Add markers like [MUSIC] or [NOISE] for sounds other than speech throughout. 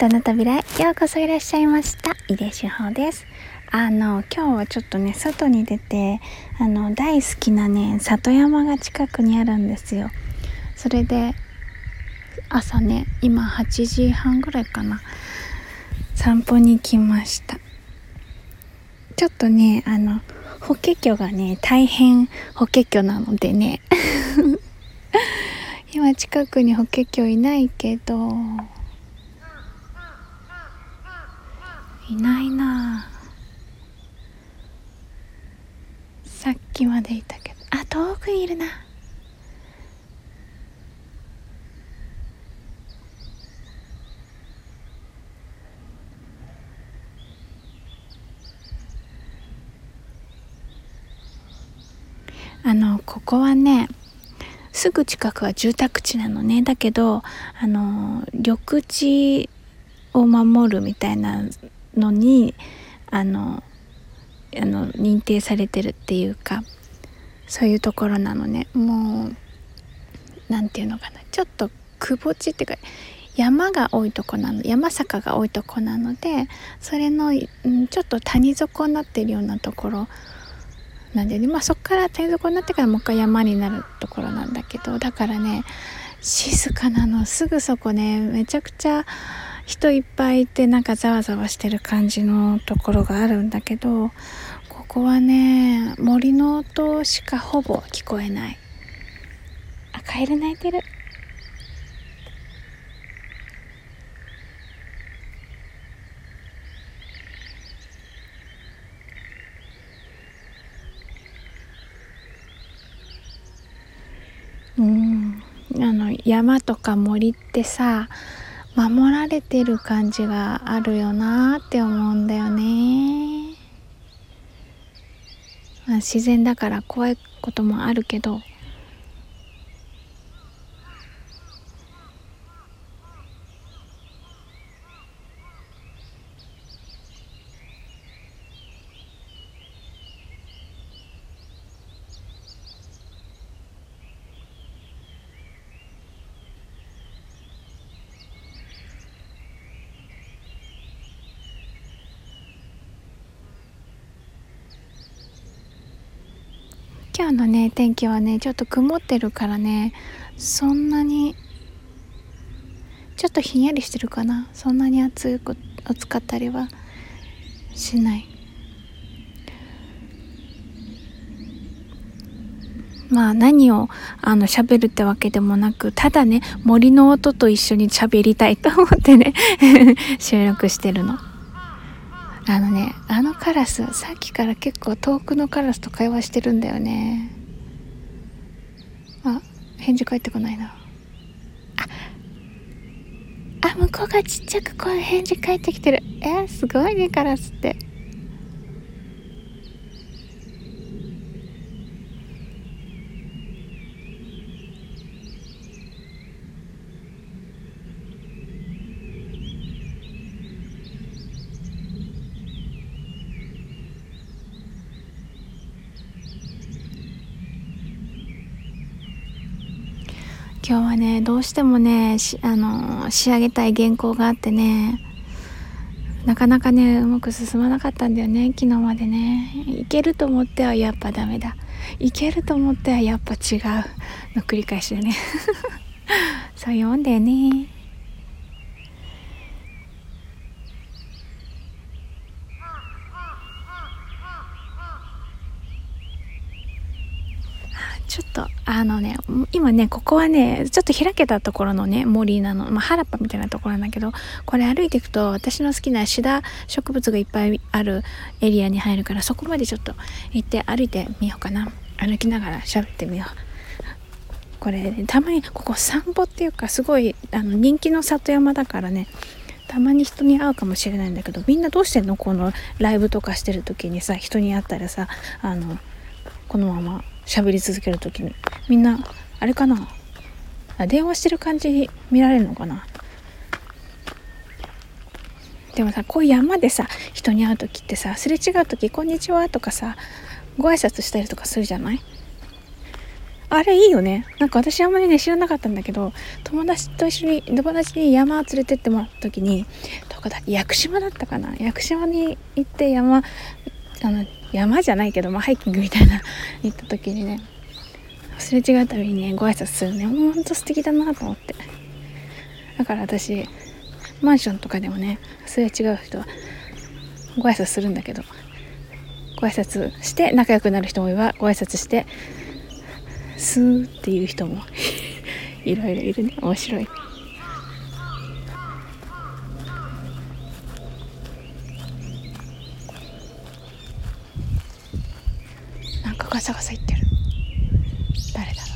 トの扉へようこそいらっしゃいました。井出志保です。あの今日はちょっとね外に出てあの大好きなね里山が近くにあるんですよ。それで朝ね今8時半ぐらいかな。散歩に来ました。ちょっとねあの法華経がね大変法華経なのでね。[LAUGHS] 今近くに法華経いないけど。いないな。さっきまでいたけど。あ遠くにいるな。あのここはねすぐ近くは住宅地なのね。だけどあの緑地を守るみたいなのにあのあの認定されてるっていうかそういうところなのね。もう何て言うのかな。ちょっとくぼ地っていうか山が多いとこなの。山坂が多いとこなのでそれの、うん、ちょっと谷底になってるようなところなんでね。まあそっから谷底になってからもう一回山になるところなんだけどだからね静かなの。すぐそこねめちゃくちゃ人いっぱいいてなんかざわざわしてる感じのところがあるんだけどここはね森の音しかほぼ聞こえない。あカエル鳴いてる。うん。あの山とか森ってさ守られてる感じがあるよなって思うんだよね、まあ、自然だから怖いこともあるけど今日のね天気はねちょっと曇ってるからねそんなにちょっとひんやりしてるかなそんなに暑く暑かったりはしないまあ何をあの喋るってわけでもなくただね森の音と一緒に喋りたいと思ってね [LAUGHS] 収録してるの。あのねあのカラスさっきから結構遠くのカラスと会話してるんだよね。あ返事返ってこないな。ああ向こうがちっちゃくこう返事返ってきてる。え、すごいねカラスって今日はどうしてもねあの仕上げたい原稿があってねなかなかねうまく進まなかったんだよね昨日までね。いけると思ってはやっぱダメだ。いけると思ってはやっぱ違う。の繰り返しでね。[LAUGHS] そういうもんだよね。ちょっとあのね今ねここはねちょっと開けたところのね森なの、まあ、原っぱみたいなところなんだけどこれ歩いていくと私の好きなシダ植物がいっぱいあるエリアに入るからそこまでちょっと行って歩いてみようかな。歩きながら喋ってみよう。これ、ね、たまにここ散歩っていうかすごいあの人気の里山だからねたまに人に会うかもしれないんだけどみんなどうしてんの？このライブとかしてる時にさ人に会ったらさあのこのまま喋り続ける時に。みんなあれかな？電話してる感じに見られるのかな？でもさこういう山でさ人に会う時ってさすれ違う時「こんにちは」とかさご挨拶したりとかするじゃない？あれいいよね。なんか私あんまりね知らなかったんだけど友達と一緒に友達に山連れてってもらった時にどこだ？屋久島だったかな？屋久島に行って山あの山じゃないけど、まあ、ハイキングみたいな行った時にねすれ違うたびにねご挨拶するね。ほんと素敵だなと思って。だから私マンションとかでもねすれ違う人はご挨拶するんだけどご挨拶して仲良くなる人もいればご挨拶してスーっていう人も [LAUGHS] いろいろいるね。面白い。なんかガサガサ言ってる誰だろ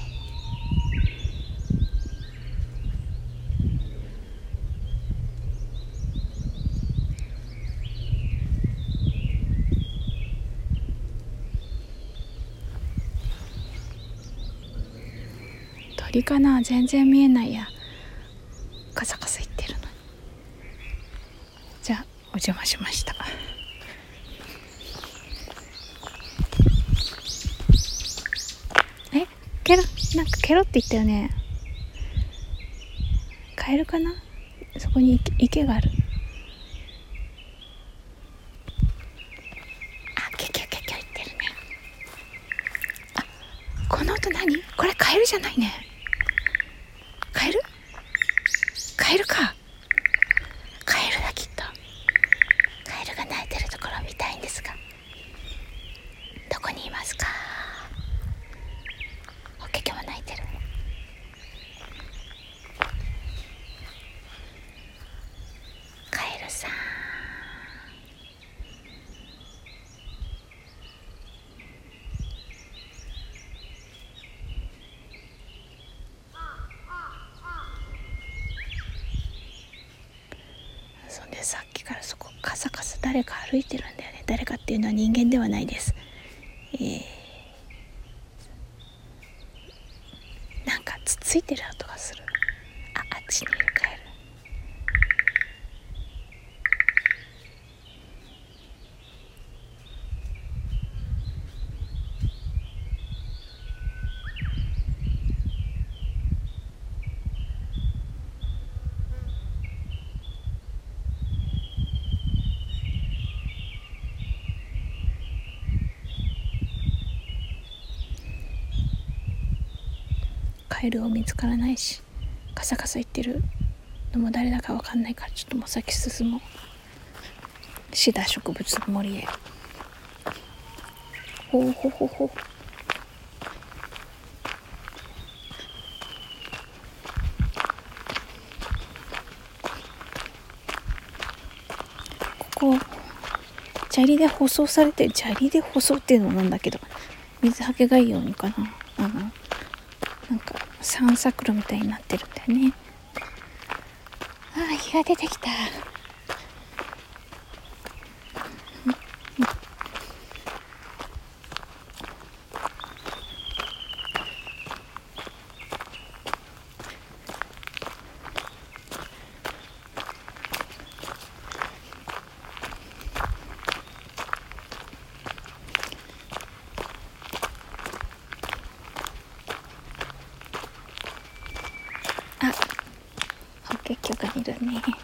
かな？全然見えないや。カサカサ言ってるのに。じゃあお邪魔しました。え？ケロ？なんかケロって言ったよね。カエルかな？そこに池池がある。あキャキャキャキャ言ってるね。あこの音何？これカエルじゃないねカエルえるかカエルだきっとカエルが鳴いてるところを見たいんですがどこにいますかホッケキョも鳴いてるカエルさんそんでさっきからそこカサカサ誰か歩いてるんだよね。誰かっていうのは人間ではないです。えー、なんかつついてる音がする。ああっちに。いるカエルを見つからないしカサカサ言ってるのも誰だかわかんないからちょっともう先進もうシダ植物の森へ。ほうほほほう。ここ砂利で舗装されて砂利で舗装っていうのもなんだけど水はけがいいようにかな。あのなんか散策路みたいになってるんだよね。ああ日が出てきたあホッケキョがいるね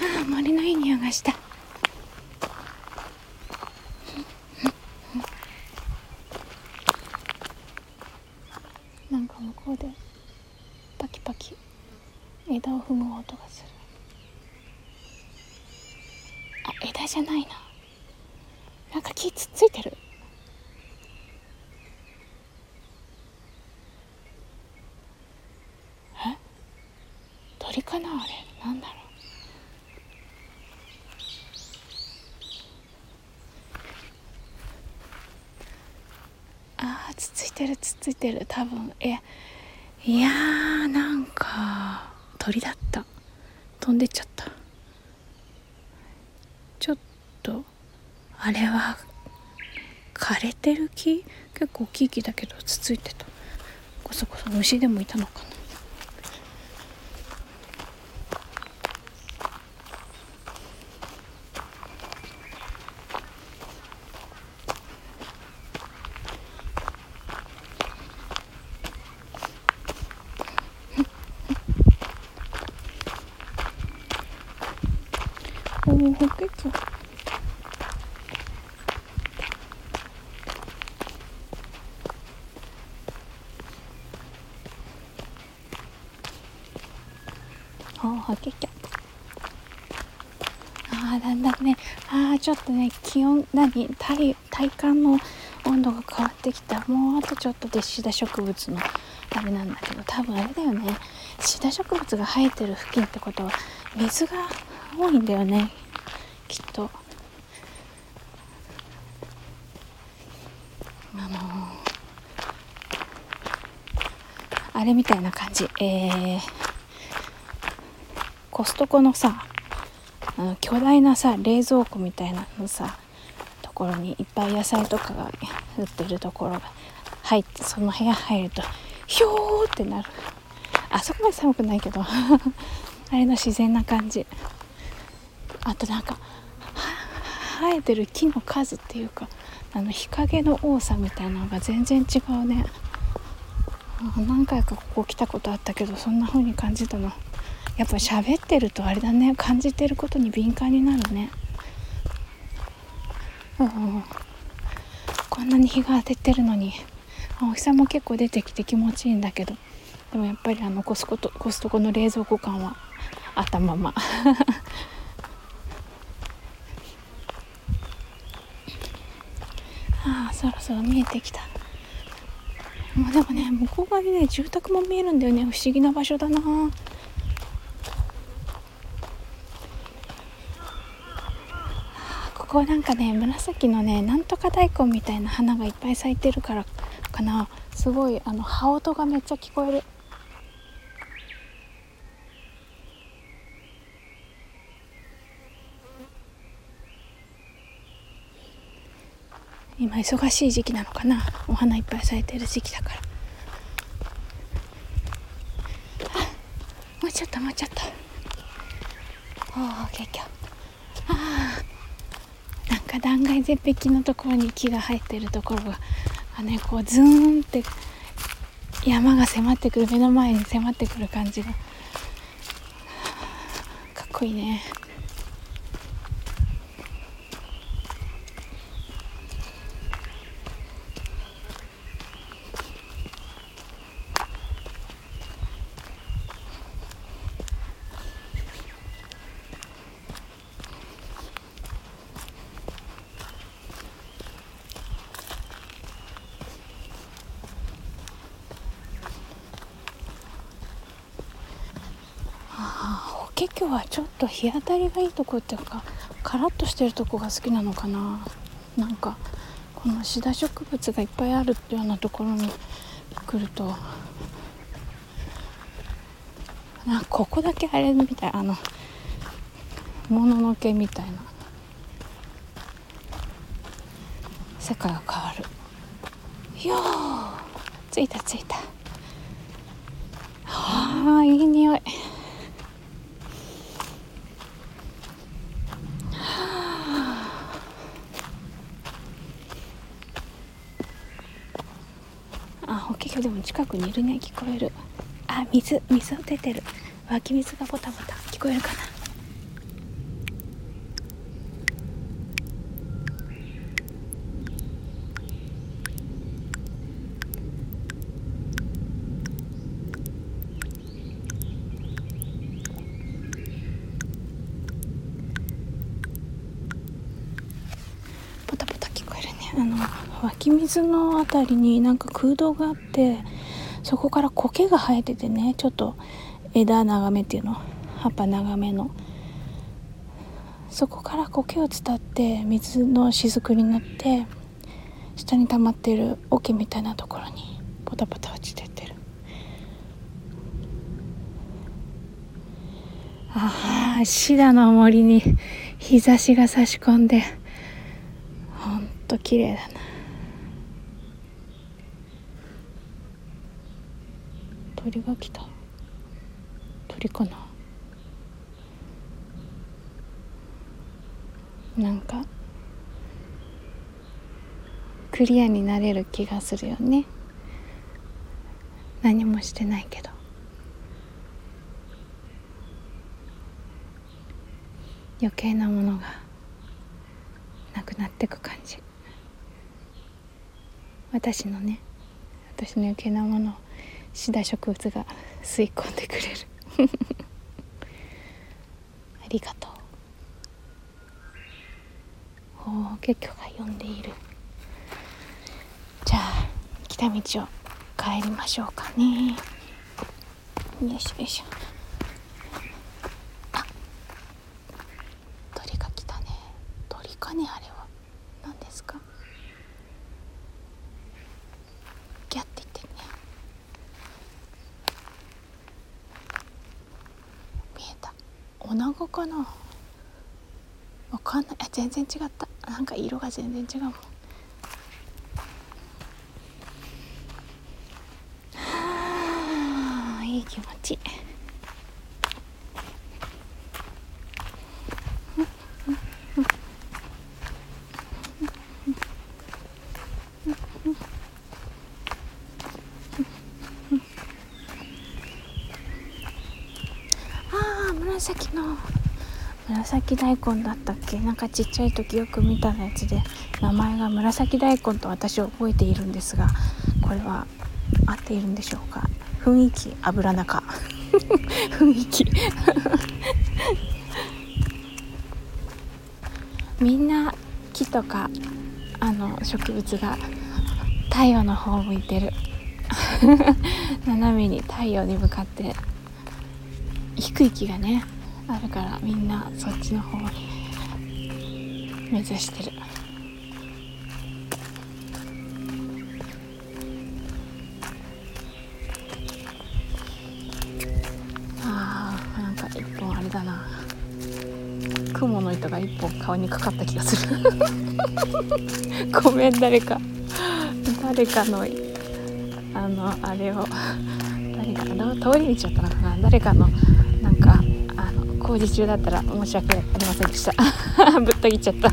ああ森のいい匂いがしたなんか向こうでパキパキ枝を踏む音がする。あ枝じゃないな。なんか木つっついてる。え？鳥かなあれ？なんだろう。あーつっついてるつっついてる。多分えいやーなんか。鳥だった。飛んでっちゃった。ちょっとあれは枯れてる木？結構大きい木だけどつついてた。こそこそ虫でもいたのかな？おお結構ああ結構ああだんだんね。ああちょっとね気温何体体感の温度が変わってきた。もうあとちょっとでシダ植物のあれなんだけど多分あれだよね。シダ植物が生えてる付近ってことは水が多いんだよね。きっと。あのー、あれみたいな感じ。えー、コストコのさあの巨大なさ冷蔵庫みたいなのさところにいっぱい野菜とかが売ってるところが入ってその部屋入るとひょーってなる。あそこまで寒くないけど。[LAUGHS] あれの自然な感じ。あとなんか生えてる木の数っていうかあの日陰の多さみたいなのが全然違うね。何回かここ来たことあったけどそんな風に感じたのやっぱ喋ってるとあれだね。感じてることに敏感になるね。うんこんなに日が当ててるのにお日さも結構出てきて気持ちいいんだけど。でもやっぱりあのコスコとコストコの冷蔵庫感はあったまま。そう見えてきた。もうでもね向こう側にね住宅も見えるんだよね。不思議な場所だな。ここなんかね紫のねなんとか大根みたいな花がいっぱい咲いてるからかな。すごいあの葉音がめっちゃ聞こえる。今忙しい時期なのかな。お花いっぱい咲いてる時期だから。もうちょっともうちょっと。おお結局ああなんか断崖絶壁のところに木が生えてるところがあねこうズーンって山が迫ってくる目の前に迫ってくる感じが。かっこいいね。結局はちょっと日当たりがいいとこっていうかカラッとしてるとこが好きなのかな。なんかこのシダ植物がいっぱいあるっていうようなところに来ると。なここだけあれみたいあのもののけみたいな。世界が変わる。よー着いた着いた。あいい匂い。あ結局でも近くにいるね。聞こえる。あ水水出てる。湧き水がボタボタ。聞こえるかなポタポタ聞こえるねあの湧き水のあたりになんか空洞があってそこから苔が生えててねちょっと枝長めっていうの葉っぱ長めの。そこから苔を伝って水の雫になって下に溜まってる桶みたいなところにポタポタ落ちてってる。ああシダの森に日差しが差し込んでほんと綺麗だな。鳥が来た。鳥かな？なんかクリアになれる気がするよね。何もしてないけど。余計なものがなくなってく感じ。私のね。私の余計なものをシダ植物が吸い込んでくれる。[LAUGHS] ありがとう。法華経が読んでいる。じゃあ来た道を帰りましょうかね。よいしょよいしょ。あ鳥が来たね。鳥かねあれは何ですかギャって言ってるね見えた女子かな。わかんない。あ全然違った。なんか色が全然違うもん。はあいい気持ちああ紫の紫大根だったっけ？なんかちっちゃい時よく見たやつで名前が紫大根と私は覚えているんですがこれは合っているんでしょうか？雰囲気油中。雰囲気。みんな木とかあの植物が太陽の方を向いてる。[LAUGHS] 斜めに太陽に向かって低い木がねあるからみんなそっちの方に目指してる。あーなんか一本あれだな。雲の糸が一本顔にかかった気がする。[LAUGHS] ごめん誰か。誰かのあのあれを。誰かの？通り道だったのかな？誰かの工事中だったら申し訳ありませんでした。[LAUGHS] ぶった切っちゃった。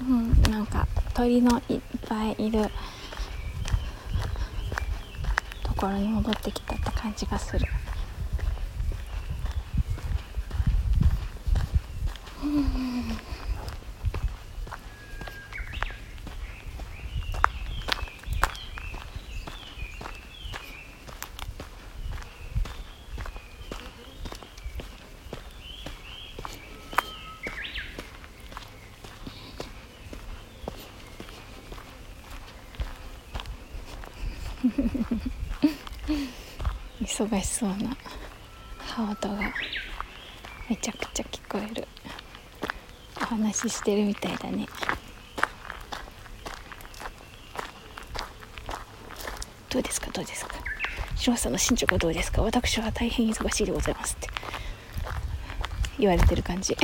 うんなんか鳥のいっぱいいる。ころに戻ってきたって感じがする。フフフフ忙しそうな羽音がめちゃくちゃ聞こえる。お話ししてるみたいだね。どうですか？どうですか？白さんの進捗はどうですか？私は大変忙しいでございますって言われてる感じ。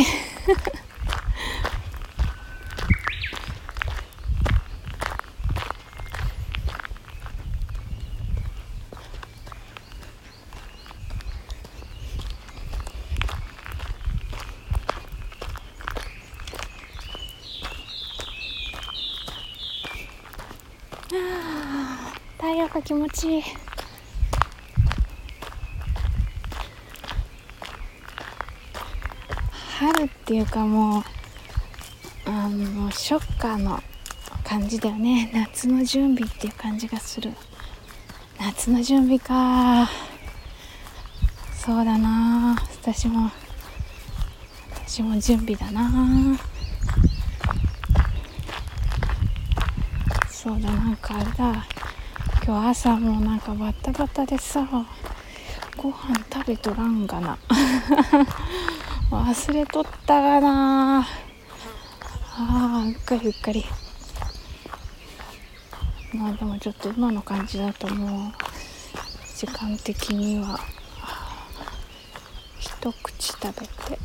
太陽が気持ちいい。春っていうかもうあの初夏の感じだよね。夏の準備っていう感じがする。夏の準備か。そうだな。私も私も準備だな。そうだなんかあれだ。今日朝もうなんかバタバタでさご飯食べとらんがな。忘れとったがな。ああうっかりうっかり。まあでもちょっと今の感じだともう時間的には一口食べて。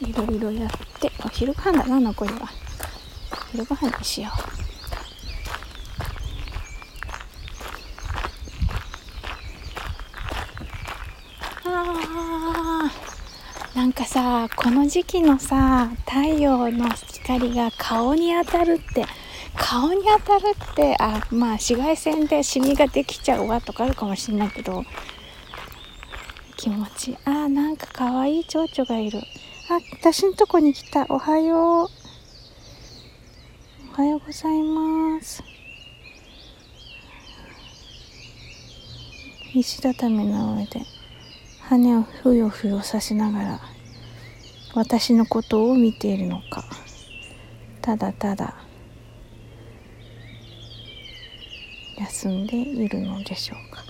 いろいろやってお昼ご飯だな残りは。昼ご飯にしよう。なんかさこの時期のさ太陽の光が顔に当たるって顔に当たるってあまあ紫外線でシミができちゃうわとかあるかもしんないけど気持ちいい。あなんか可愛い蝶々がいる。あ私のとこに来た。おはよう。おはようございます。石畳の上で羽をふよふよさしながら私のことを見ているのか。ただただ休んでいるのでしょうか。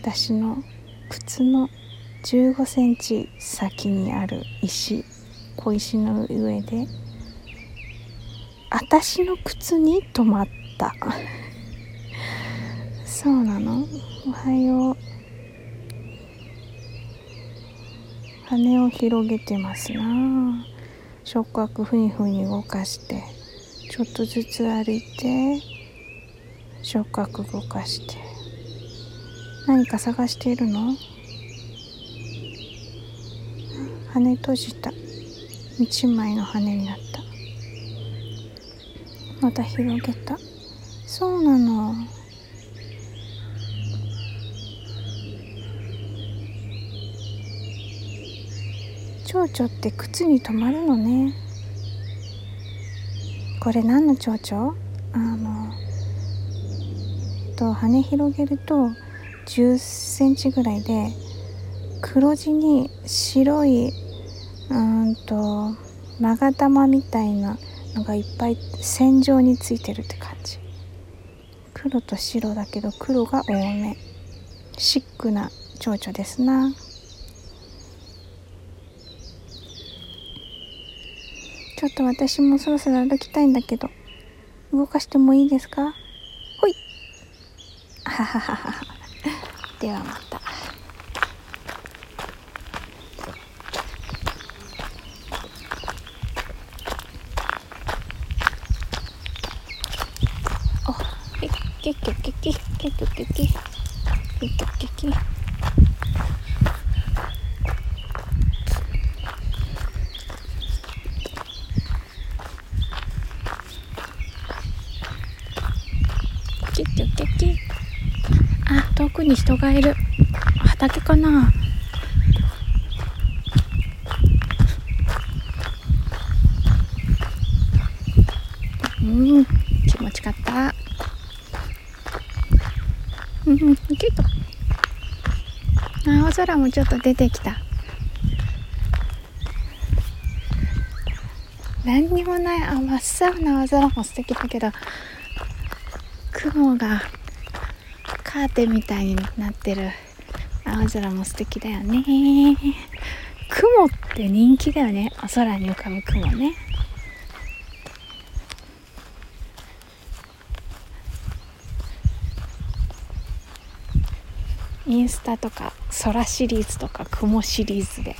私の靴の15センチ先にある石小石の上で私の靴に止まった。[LAUGHS] そうなの？おはよう。羽を広げてますな。触覚ふにふに動かしてちょっとずつ歩いて触覚動かして。何か探しているの？羽閉じた。一枚の羽になった。また広げた。そうなの。蝶々って靴に止まるのね。これ何の蝶々？あのと羽広げると10センチぐらいで黒地に白いうんと勾玉みたいなのがいっぱい線状についてるって感じ。黒と白だけど黒が多め。シックな蝶々ですな。ちょっと私もそろそろ歩きたいんだけど動かしてもいいですか？ほい。ははははではまたおキュッキュッキュッキュッキュッキュッキュッキュッキュッキュッキュッキュッキッキッキッキッあ遠くに人がいる畑かなうん気持ちかったうん結構青空もちょっと出てきた。何にもないあ真っ青な青空も素敵だけど雲がカーテンみたいになってる青空も素敵だよね。雲って人気だよね。お空に浮かぶ雲ね。インスタとか空シリーズとか雲シリーズで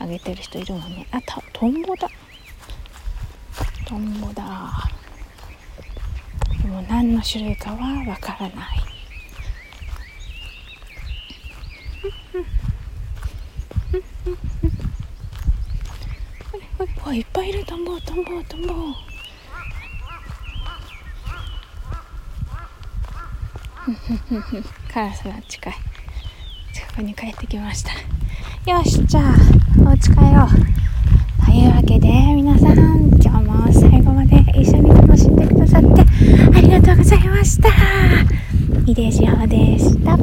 上げてる人いるもんね。あたトンボだ。トンボだ。でも何の種類かはわからない。ほいいっぱいいるトンボトンボトンボ。カラスが近い。こに帰ってきました。よしじゃあお家帰ろう。というわけで皆さん今日も最後まで一緒に楽しんでくださってありがとうございました。井出志保でした。